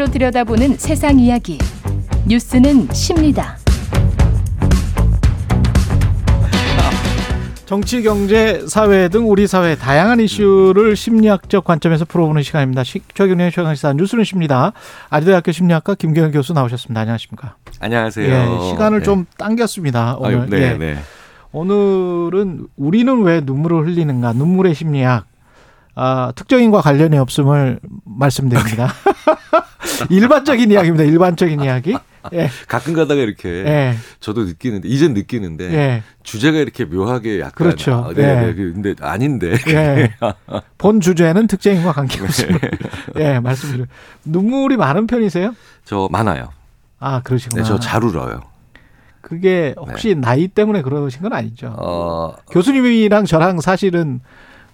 이슈로 들여다보는 세상 이야기. 뉴스는 십니다. 정치, 경제, 사회 등 우리 사회 다양한 이슈를 심리학적 관점에서 풀어보는 시간입니다. 최경련의 최강시사 뉴스는 십니다. 아주대학교 심리학과 김경현 교수 나오셨습니다. 안녕하십니까? 안녕하세요. 예, 시간을 네. 좀 당겼습니다. 오늘. 아유, 네, 예. 네. 오늘은 우리는 왜 눈물을 흘리는가? 눈물의 심리학. 아, 특정인과 관련이 없음을 말씀드립니다. 일반적인 이야기입니다. 일반적인 이야기. 예. 가끔 가다가 이렇게 예. 저도 느끼는데 이젠 느끼는데 예. 주제가 이렇게 묘하게 약간 그렇죠. 아, 네, 예. 네. 근데 아닌데. 예. 본 주제는 특정인과 관계없음을. 예, 말씀드려. 눈물이 많은 편이세요? 저 많아요. 아, 그러시구나. 네, 저 잘 울어요. 그게 혹시 나이 때문에 그러신 건 아니죠? 어, 교수님이랑 저랑 사실은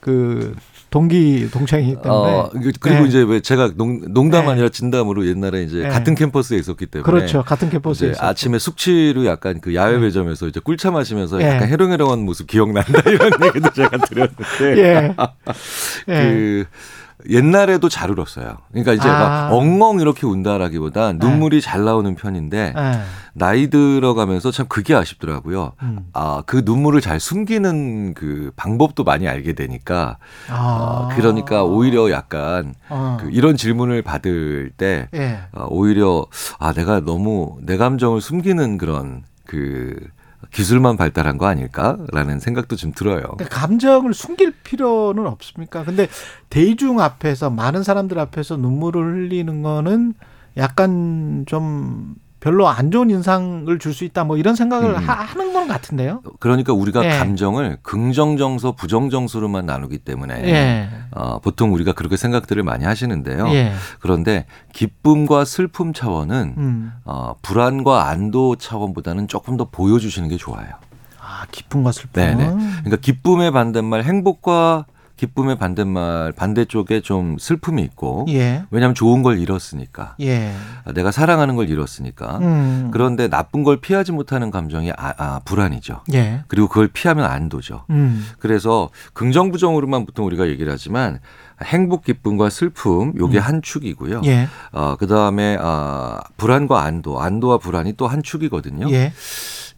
그 동기 동창이기 때문에 어, 그리고 네. 이제 왜 제가 농, 농담 네. 아니라 진담으로 옛날에 이제 네. 같은 캠퍼스에 있었기 때문에 그렇죠. 같은 캠퍼스에 아침에 숙취로 약간 그 야외 매점에서 이제 꿀차 마시면서 예. 약간 해롱해롱한 모습 기억난다 이런 얘기도 제가 들었는데 예. 예. 그 옛날에도 잘 울었어요. 그러니까 이제 아. 막 엉엉 이렇게 운다라기보다 네. 눈물이 잘 나오는 편인데 예. 나이 들어가면서 참 그게 아쉽더라고요. 음. 아, 그 눈물을 잘 숨기는 그 방법도 많이 알게 되니까 아. 어, 그러니까 오히려 약간 어. 그 이런 질문을 받을 때 예. 어, 오히려 아 내가 너무 내 감정을 숨기는 그런 그 기술만 발달한 거 아닐까라는 생각도 좀 들어요. 그러니까 감정을 숨길 필요는 없습니까? 근데 대중 앞에서 많은 사람들 앞에서 눈물을 흘리는 거는 약간 좀 별로 안 좋은 인상을 줄 수 있다 뭐 이런 생각을 음. 하, 는건 같은데요. 그러니까 우리가 예. 감정을 긍정 정서, 부정 정서로만 나누기 때문에 예. 어, 보통 우리가 그렇게 생각들을 많이 하시는데요. 예. 그런데 기쁨과 슬픔 차원은 음. 어, 불안과 안도 차원보다는 조금 더 보여주시는 게 좋아요. 아, 기쁨과 슬픔. 네네. 그러니까 기쁨의 반대말 행복과 기쁨의 반대말 반대쪽에 좀 슬픔이 있고 예. 왜냐하면 좋은 걸 잃었으니까 예. 아, 내가 사랑하는 걸 잃었으니까 음. 그런데 나쁜 걸 피하지 못하는 감정이 아, 아, 불안이죠. 예. 그리고 그걸 피하면 안도죠. 음. 그래서 긍정 부정으로만 보통 우리가 얘기를 하지만 행복 기쁨과 슬픔 요게 음. 한 축이고요. 예. 어 그다음에 아 불안과 안도, 안도와 불안이 또 한 축이거든요. 예.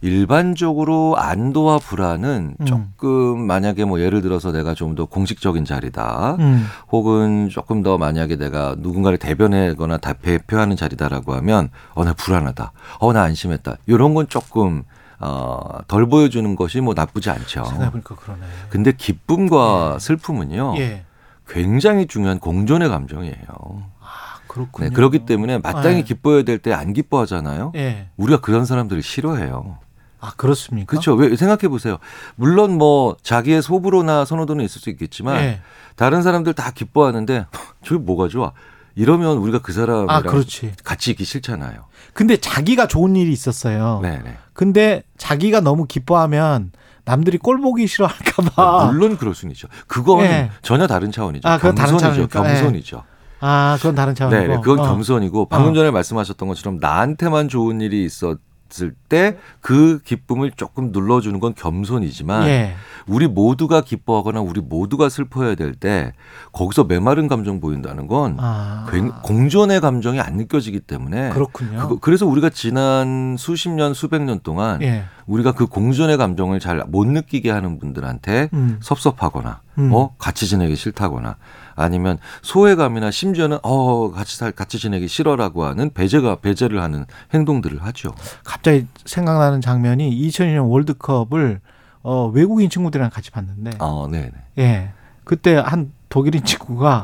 일반적으로 안도와 불안은 음. 조금 만약에 뭐 예를 들어서 내가 좀 더 공식적인 자리다. 음. 혹은 조금 더 만약에 내가 누군가를 대변하거나 다 대표하는 자리다라고 하면 어 나 불안하다. 어 나 안심했다. 이런 건 조금 어 덜 보여주는 것이 뭐 나쁘지 않죠. 생각해보니까 그러네. 근데 기쁨과 예. 슬픔은요. 예. 굉장히 중요한 공존의 감정이에요. 아, 그렇군요. 네, 그렇기 때문에 마땅히 예. 기뻐야 될 때 안 기뻐하잖아요. 예. 우리가 그런 사람들을 싫어해요. 아, 그렇습니까? 그렇죠. 왜 생각해 보세요. 물론 뭐 자기의 소부로나 선호도는 있을 수 있겠지만 예. 다른 사람들 다 기뻐하는데 저게 뭐가 좋아? 이러면 우리가 그 사람이랑 아, 그렇지. 같이 있기 싫잖아요. 근데 자기가 좋은 일이 있었어요. 네, 네. 근데 자기가 너무 기뻐하면 남들이 꼴 보기 싫어할까봐. 물론 그럴 수는 있죠. 그건 예. 전혀 다른 차원이죠. 아, 그건 다른 겸손이죠. 차원이니까. 예. 겸손이죠. 아, 그건 다른 차원이고. 네, 네. 그건 어. 겸손이고 방금 어. 전에 말씀하셨던 것처럼 나한테만 좋은 일이 있었을 때 그 기쁨을 조금 눌러주는 건 겸손이지만 예. 우리 모두가 기뻐하거나 우리 모두가 슬퍼해야 될 때 거기서 메마른 감정 보인다는 건 아. 굉- 공존의 감정이 안 느껴지기 때문에 그렇군요. 그거- 그래서 우리가 지난 수십 년 수백 년 동안 예. 우리가 그 공존의 감정을 잘 못 느끼게 하는 분들한테 음. 섭섭하거나 음. 어 같이 지내기 싫다거나 아니면 소외감이나 심지어는 어 같이 살 같이 지내기 싫어라고 하는 배제가 배제를 하는 행동들을 하죠. 갑자기 생각나는 장면이 2002년 월드컵을 어, 외국인 친구들이랑 같이 봤는데, 어, 네, 네. 예. 그때 한 독일인 친구가,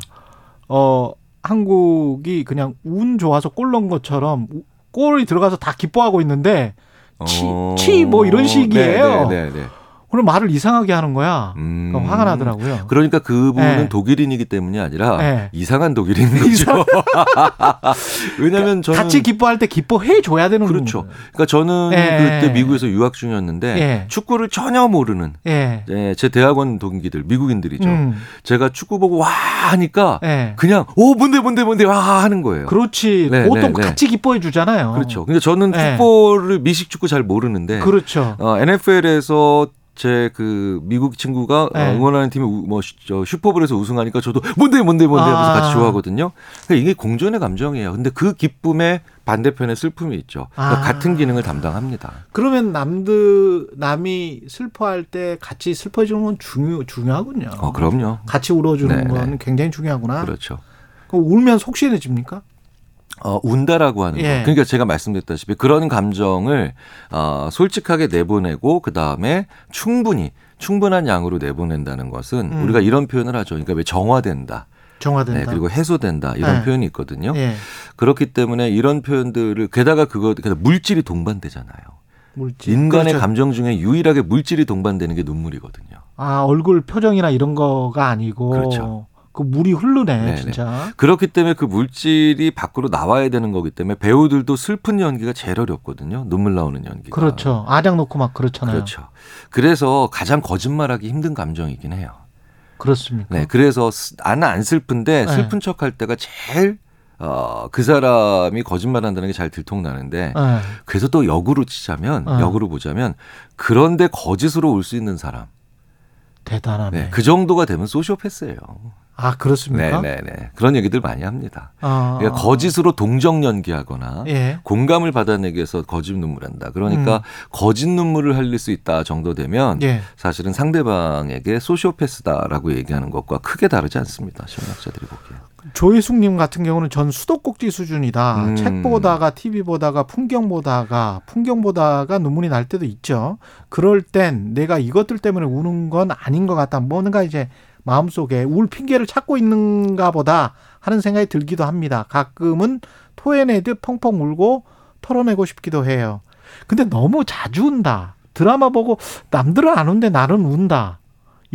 어, 한국이 그냥 운 좋아서 골 넣은 것처럼 우- 골이 들어가서 다 기뻐하고 있는데, 치, 어, 치, 뭐 이런 식이에요. 네, 네, 네. 네. 그럼 말을 이상하게 하는 거야. 음. 그러니까 화가 나더라고요. 그러니까 그분은 네. 독일인이기 때문이 아니라 네. 이상한 독일인 거죠. 왜냐하면 저는 같이 기뻐할 때 기뻐해 줘야 되는 그렇죠. 그러니까 저는 예. 그때 미국에서 유학 중이었는데 예. 축구를 전혀 모르는 제 대학원 동기들 미국인들이죠. 음. 제가 축구 보고 와 하니까 예. 그냥 오 뭔데 뭔데 뭔데 와 하는 거예요. 그렇지. 네, 보통 네, 네. 같이 기뻐해 주잖아요. 그렇죠. 근데 저는 네. 풋볼을 미식 축구 잘 모르는데 그렇죠. 어, NFL에서 제 그 미국 친구가 네. 어, 응원하는 팀이 우- 뭐 슈- 슈퍼볼에서 우승하니까 저도 뭔데 뭔데 뭔데 하면서 아. 같이 좋아하거든요. 그러니까 이게 공존의 감정이에요. 근데 그 기쁨에 반대편에 슬픔이 있죠. 그러니까 아. 같은 기능을 담당합니다. 그러면 남들 남이 슬퍼할 때 같이 슬퍼해 주는 건 중요 중요하군요. 어, 그럼요. 같이 울어 주는 네, 건 네. 굉장히 중요하구나. 그렇죠. 그럼 울면 속시해집니까? 어, 운다라고 하는 예. 거. 그러니까 제가 말씀드렸다시피 그런 감정을 어, 솔직하게 내보내고 그 다음에 충분히 충분한 양으로 내보낸다는 것은 음. 우리가 이런 표현을 하죠. 그러니까 왜 정화된다. 정화된다. 네, 그리고 해소된다. 이런 네. 표현이 있거든요. 예. 그렇기 때문에 이런 표현들을 게다가 그거 게다가 물질이 동반되잖아요. 물질. 인간의 그렇죠. 감정 중에 유일하게 물질이 동반되는 게 눈물이거든요. 아 얼굴 표정이나 이런 거가 아니고 그렇죠. 그 물이 흐르네 네네. 진짜. 그렇기 때문에 그 물질이 밖으로 나와야 되는 거기 때문에 배우들도 슬픈 연기가 제일 어렵거든요. 눈물 나오는 연기가. 그렇죠. 아작 놓고 막 그렇잖아요. 그렇죠. 그래서 가장 거짓말하기 힘든 감정이긴 해요. 그렇습니까? 네, 그래서 스- 나는 안 슬픈데 네. 슬픈 척할 때가 제일 어, 그 사람이 거짓말한다는 게 잘 들통나는데 예. 그래서 또 역으로 치자면 어. 역으로 보자면 그런데 거짓으로 올 수 있는 사람 대단하네. 네, 그 정도가 되면 소시오패스예요. 아 그렇습니까? 네네네 그런 얘기들 많이 합니다. 아, 그러니까 거짓으로 동정 연기하거나 예. 공감을 받아내기 위해서 거짓 눈물한다. 그러니까 음. 거짓 눈물을 흘릴 수 있다 정도 되면 예. 사실은 상대방에게 소시오패스다라고 얘기하는 것과 크게 다르지 않습니다. 심리학자들이 보기에. 조혜숙님 같은 경우는 전 수도꼭지 수준이다. 음. 책 보다가 TV 보다가 풍경 보다가 풍경 보다가 눈물이 날 때도 있죠. 그럴 땐 내가 이것들 때문에 우는 건 아닌 것 같다. 뭔가 이제 마음속에 울 핑계를 찾고 있는가 보다 하는 생각이 들기도 합니다. 가끔은 토해내듯 펑펑 울고 털어내고 싶기도 해요. 근데 너무 자주 운다. 드라마 보고 남들은 안 운데 나는 운다.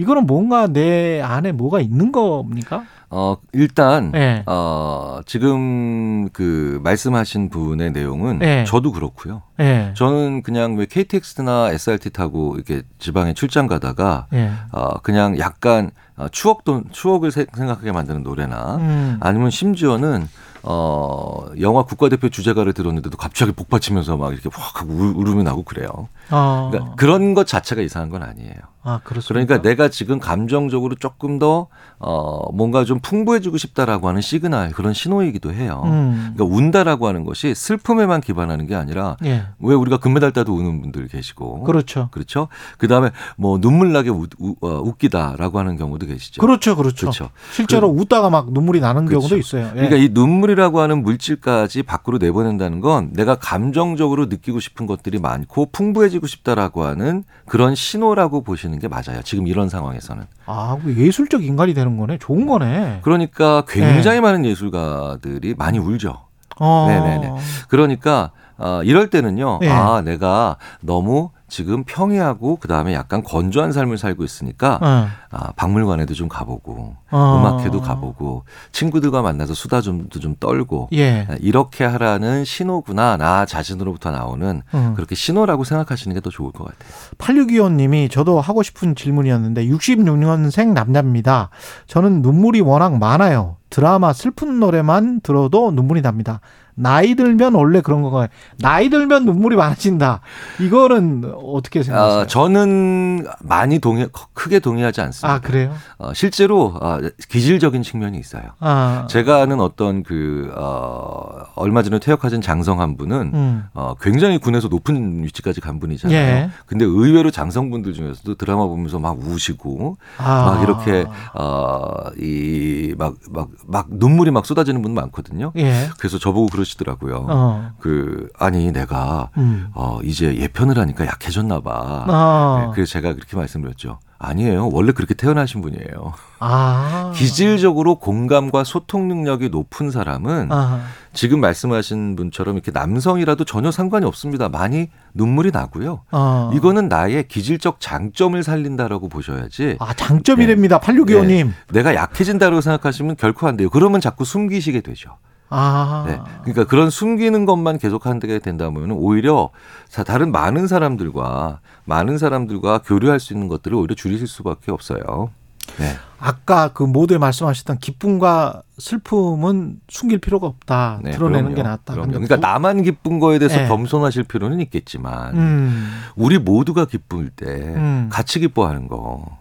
이거는 뭔가 내 안에 뭐가 있는 겁니까? 어 일단 예. 어 지금 그 말씀하신 부분의 내용은 네. 저도 그렇고요. 예. 저는 그냥 왜 KTX나 SRT 타고 이렇게 지방에 출장 가다가 예. 어 그냥 약간 어, 추억도 추억을 세- 생각하게 만드는 노래나 음. 아니면 심지어는 어 영화 국가대표 주제가를 들었는데도 갑자기 복받치면서 막 이렇게 확 울음이 나고 그래요. 아, 그러니까 그런 것 자체가 이상한 건 아니에요. 아 그렇습니까? 그러니까 내가 지금 감정적으로 조금 더 어, 뭔가 좀 풍부해지고 싶다라고 하는 시그널 그런 신호이기도 해요. 음. 그러니까 운다라고 하는 것이 슬픔에만 기반하는 게 아니라 예. 왜 우리가 금메달 따도 우는 분들 계시고 그렇죠. 그렇죠. 그다음에 뭐 눈물 나게 우, 우, 어, 웃기다라고 하는 경우도 계시죠. 그렇죠, 그렇죠. 그렇죠. 실제로 웃다가 막 눈물이 나는 그렇죠. 경우도 있어요. 예. 그러니까 이 눈물이라고 하는 물질까지 밖으로 내보낸다는 건 내가 감정적으로 느끼고 싶은 것들이 많고 풍부해지고 싶다라고 하는 그런 신호라고 보시는 게 맞아요. 지금 이런 상황에서는. 아, 그 예술적 인간이 되는 거네. 좋은 거네. 그러니까 굉장히 많은 예술가들이 많이 울죠. 어. 네네네. 그러니까 어, 이럴 때는요. 예. 아, 내가 너무 지금 평이하고 그다음에 약간 건조한 삶을 살고 있으니까 어. 아, 박물관에도 좀 가보고 어. 음악회도 가보고 친구들과 만나서 수다 좀도 좀 떨고 예. 아, 이렇게 하라는 신호구나 나 자신으로부터 나오는 음. 그렇게 신호라고 생각하시는 게 더 좋을 것 같아요. 8625님이 저도 하고 싶은 질문이었는데 66년생 남자입니다. 저는 눈물이 워낙 많아요. 드라마 슬픈 노래만 들어도 눈물이 납니다. 나이 들면 원래 그런 건가요? 나이 들면 눈물이 많아진다. 이거는 어떻게 생각하세요? 아, 저는 많이 동의 크게 동의하지 않습니다. 아, 그래요? 어, 실제로 아, 기질적인 측면이 있어요. 아. 제가 아는 어떤 그 어, 얼마 전에 퇴역하신 장성한 분은 음. 어, 굉장히 군에서 높은 위치까지 간 분이잖아요. 예. 근데 의외로 장성 분들 중에서도 드라마 보면서 막 우시고 아. 막 이렇게 어 이막 막막 눈물이 막 쏟아지는 분 많거든요. 예. 그래서 저보고 그러 시더라고요. 어. 그 아니 내가 음. 어 이제 예편을 하니까 약해졌나 봐. 아. 네, 그래서 제가 그렇게 말씀드렸죠. 아니에요. 원래 그렇게 태어나신 분이에요. 아. 기질적으로 공감과 소통 능력이 높은 사람은 아. 지금 말씀하신 분처럼 이렇게 남성이라도 전혀 상관이 없습니다. 많이 눈물이 나고요. 어. 이거는 나의 기질적 장점을 살린다라고 보셔야지. 아, 장점이랍니다. 8625님. 내가 약해진다고 생각하시면 결코 안 돼요. 그러면 자꾸 숨기시게 되죠. 아. 네. 그러니까 그런 숨기는 것만 계속 하게 된다면 오히려 자, 다른 많은 사람들과 많은 사람들과 교류할 수 있는 것들을 오히려 줄이실 수밖에 없어요. 네. 아까 그 모두에 말씀하셨던 기쁨과 슬픔은 숨길 필요가 없다. 네, 드러내는 그럼요. 게 낫다. 그럼요. 그러니까 부- 나만 기쁜 거에 대해서 네. 겸손하실 필요는 있겠지만 음, 우리 모두가 기쁠 때 음. 같이 기뻐하는 거.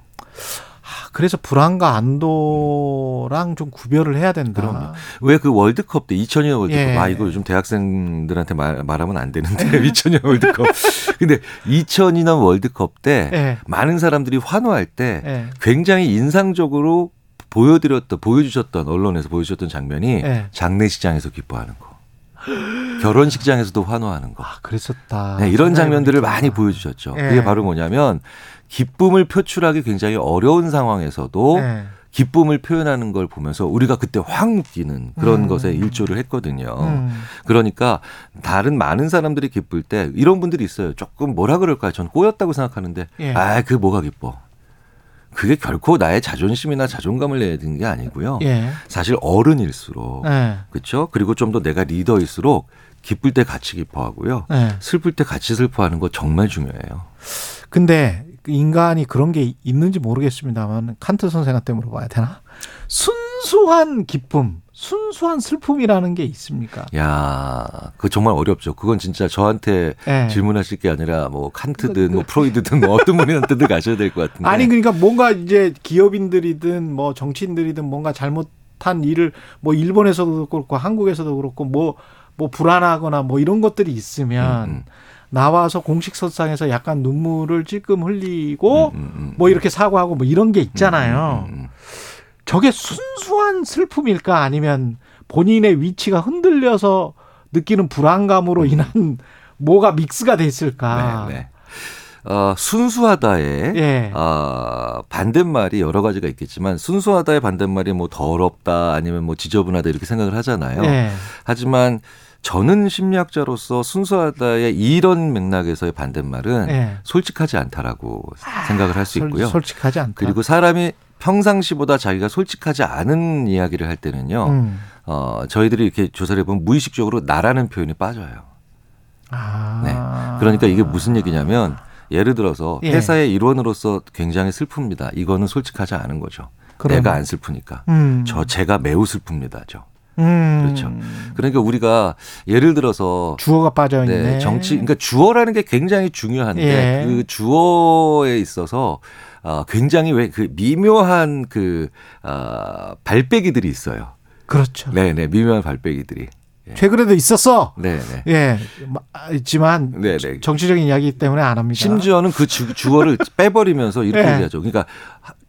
아, 그래서 불안과 안도랑 좀 구별을 해야 된다. 그럼요. 왜 그 월드컵 때 2002년 월드컵 예. 아 이거 요즘 대학생들한테 말, 말하면 안 되는데 2002년 월드컵. 근데 2002년 월드컵 때 예. 많은 사람들이 환호할 때 예. 굉장히 인상적으로 보여드렸던 보여주셨던 언론에서 보여주셨던 장면이 예. 장례식장에서 기뻐하는 거. 결혼식장에서도 환호하는 거. 아, 그랬었다. 네, 이런 장면들을. 많이 보여주셨죠. 예. 그게 바로 뭐냐면 기쁨을 표출하기 굉장히 어려운 상황에서도 예. 기쁨을 표현하는 걸 보면서 우리가 그때 확 웃기는 그런 음. 것에 일조를 했거든요. 음. 그러니까 다른 많은 사람들이 기쁠 때 이런 분들이 있어요. 조금 뭐라 그럴까요? 전 꼬였다고 생각하는데 예. 아, 그 뭐가 기뻐. 그게 결코 나의 자존심이나 자존감을 내야 되는 게 아니고요. 예. 사실 어른일수록 예. 그렇죠. 그리고 좀 더 내가 리더일수록 기쁠 때 같이 기뻐하고요. 예. 슬플 때 같이 슬퍼하는 거 정말 중요해요. 근데 그 인간이 그런 게 있는지 모르겠습니다만 칸트 선생한테 물어봐야 되나? 순수한 기쁨, 순수한 슬픔이라는 게 있습니까? 야, 그거 정말 어렵죠. 그건 진짜 저한테 예. 질문하실 게 아니라 뭐 칸트든 뭐 프로이드든 뭐 어떤 분한테든 가셔야 될 것 같은데. 아니 그러니까 뭔가 이제 기업인들이든 뭐 정치인들이든 뭔가 잘못한 일을 뭐 일본에서도 그렇고 한국에서도 그렇고 뭐뭐 불안하거나 뭐 이런 것들이 있으면 음, 음. 나와서 공식석상에서 약간 눈물을 찔끔 흘리고 음, 음, 음. 뭐 이렇게 사과하고 뭐 이런 게 있잖아요. 저게 순수한 슬픔일까 아니면 본인의 위치가 흔들려서 느끼는 불안감으로 인한 뭐가 믹스가 돼 있을까? 네, 네. 어, 순수하다의 예. 어, 반대말이 여러 가지가 있겠지만 순수하다의 반대말이 뭐 더럽다 아니면 뭐 지저분하다 이렇게 생각을 하잖아요. 예. 하지만 저는 심리학자로서 순수하다의 이런 맥락에서의 반대말은 예. 솔직하지 않다라고 생각을 할수 솔- 있고요. 솔직하지 않다. 그리고 사람이 평상시보다 자기가 솔직하지 않은 이야기를 할 때는요. 음. 어, 저희들이 이렇게 조사를 해보면 무의식적으로 나라는 표현이 빠져요. 아. 네. 그러니까 이게 무슨 얘기냐면 예를 들어서 예. 회사의 일원으로서 굉장히 슬픕니다. 이거는 솔직하지 않은 거죠. 그러면. 내가 안 슬프니까. 음. 저 제가 매우 슬픕니다죠. 음. 그렇죠. 그러니까 우리가 예를 들어서 주어가 빠져 있네. 네, 정치 그러니까 주어라는 게 굉장히 중요한데 예. 그 주어에 있어서 어, 굉장히 왜 그 미묘한 그 어, 발빼기들이 있어요. 그렇죠. 네, 네, 미묘한 발빼기들이. 최근에도 있었어. 네, 네. 예. 마- 있지만 네, 네. 정치적인 이야기 때문에 안 합니다. 심지어는 그 주, 주어를 빼버리면서 이렇게 예. 얘기하죠. 그러니까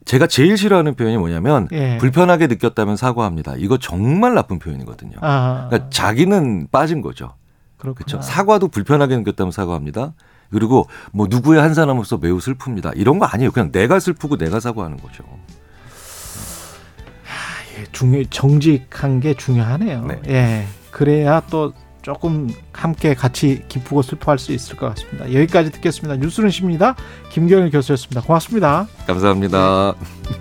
제가 제일 싫어하는 표현이 뭐냐면 예. 불편하게 느꼈다면 사과합니다. 이거 정말 나쁜 표현이거든요. 아. 그러니까 자기는 빠진 거죠. 그렇죠. 사과도 불편하게 느꼈다면 사과합니다. 그리고 뭐 누구의 한 사람으로서 매우 슬픕니다. 이런 거 아니에요. 그냥 내가 슬프고 내가 사과하는 거죠. 예, 중요 정직한 게 중요하네요. 네. 예. 그래야 또 조금 함께 같이 기쁘고 슬퍼할 수 있을 것 같습니다. 여기까지 듣겠습니다. 뉴스는 십니다. 김경일 교수였습니다. 고맙습니다. 감사합니다.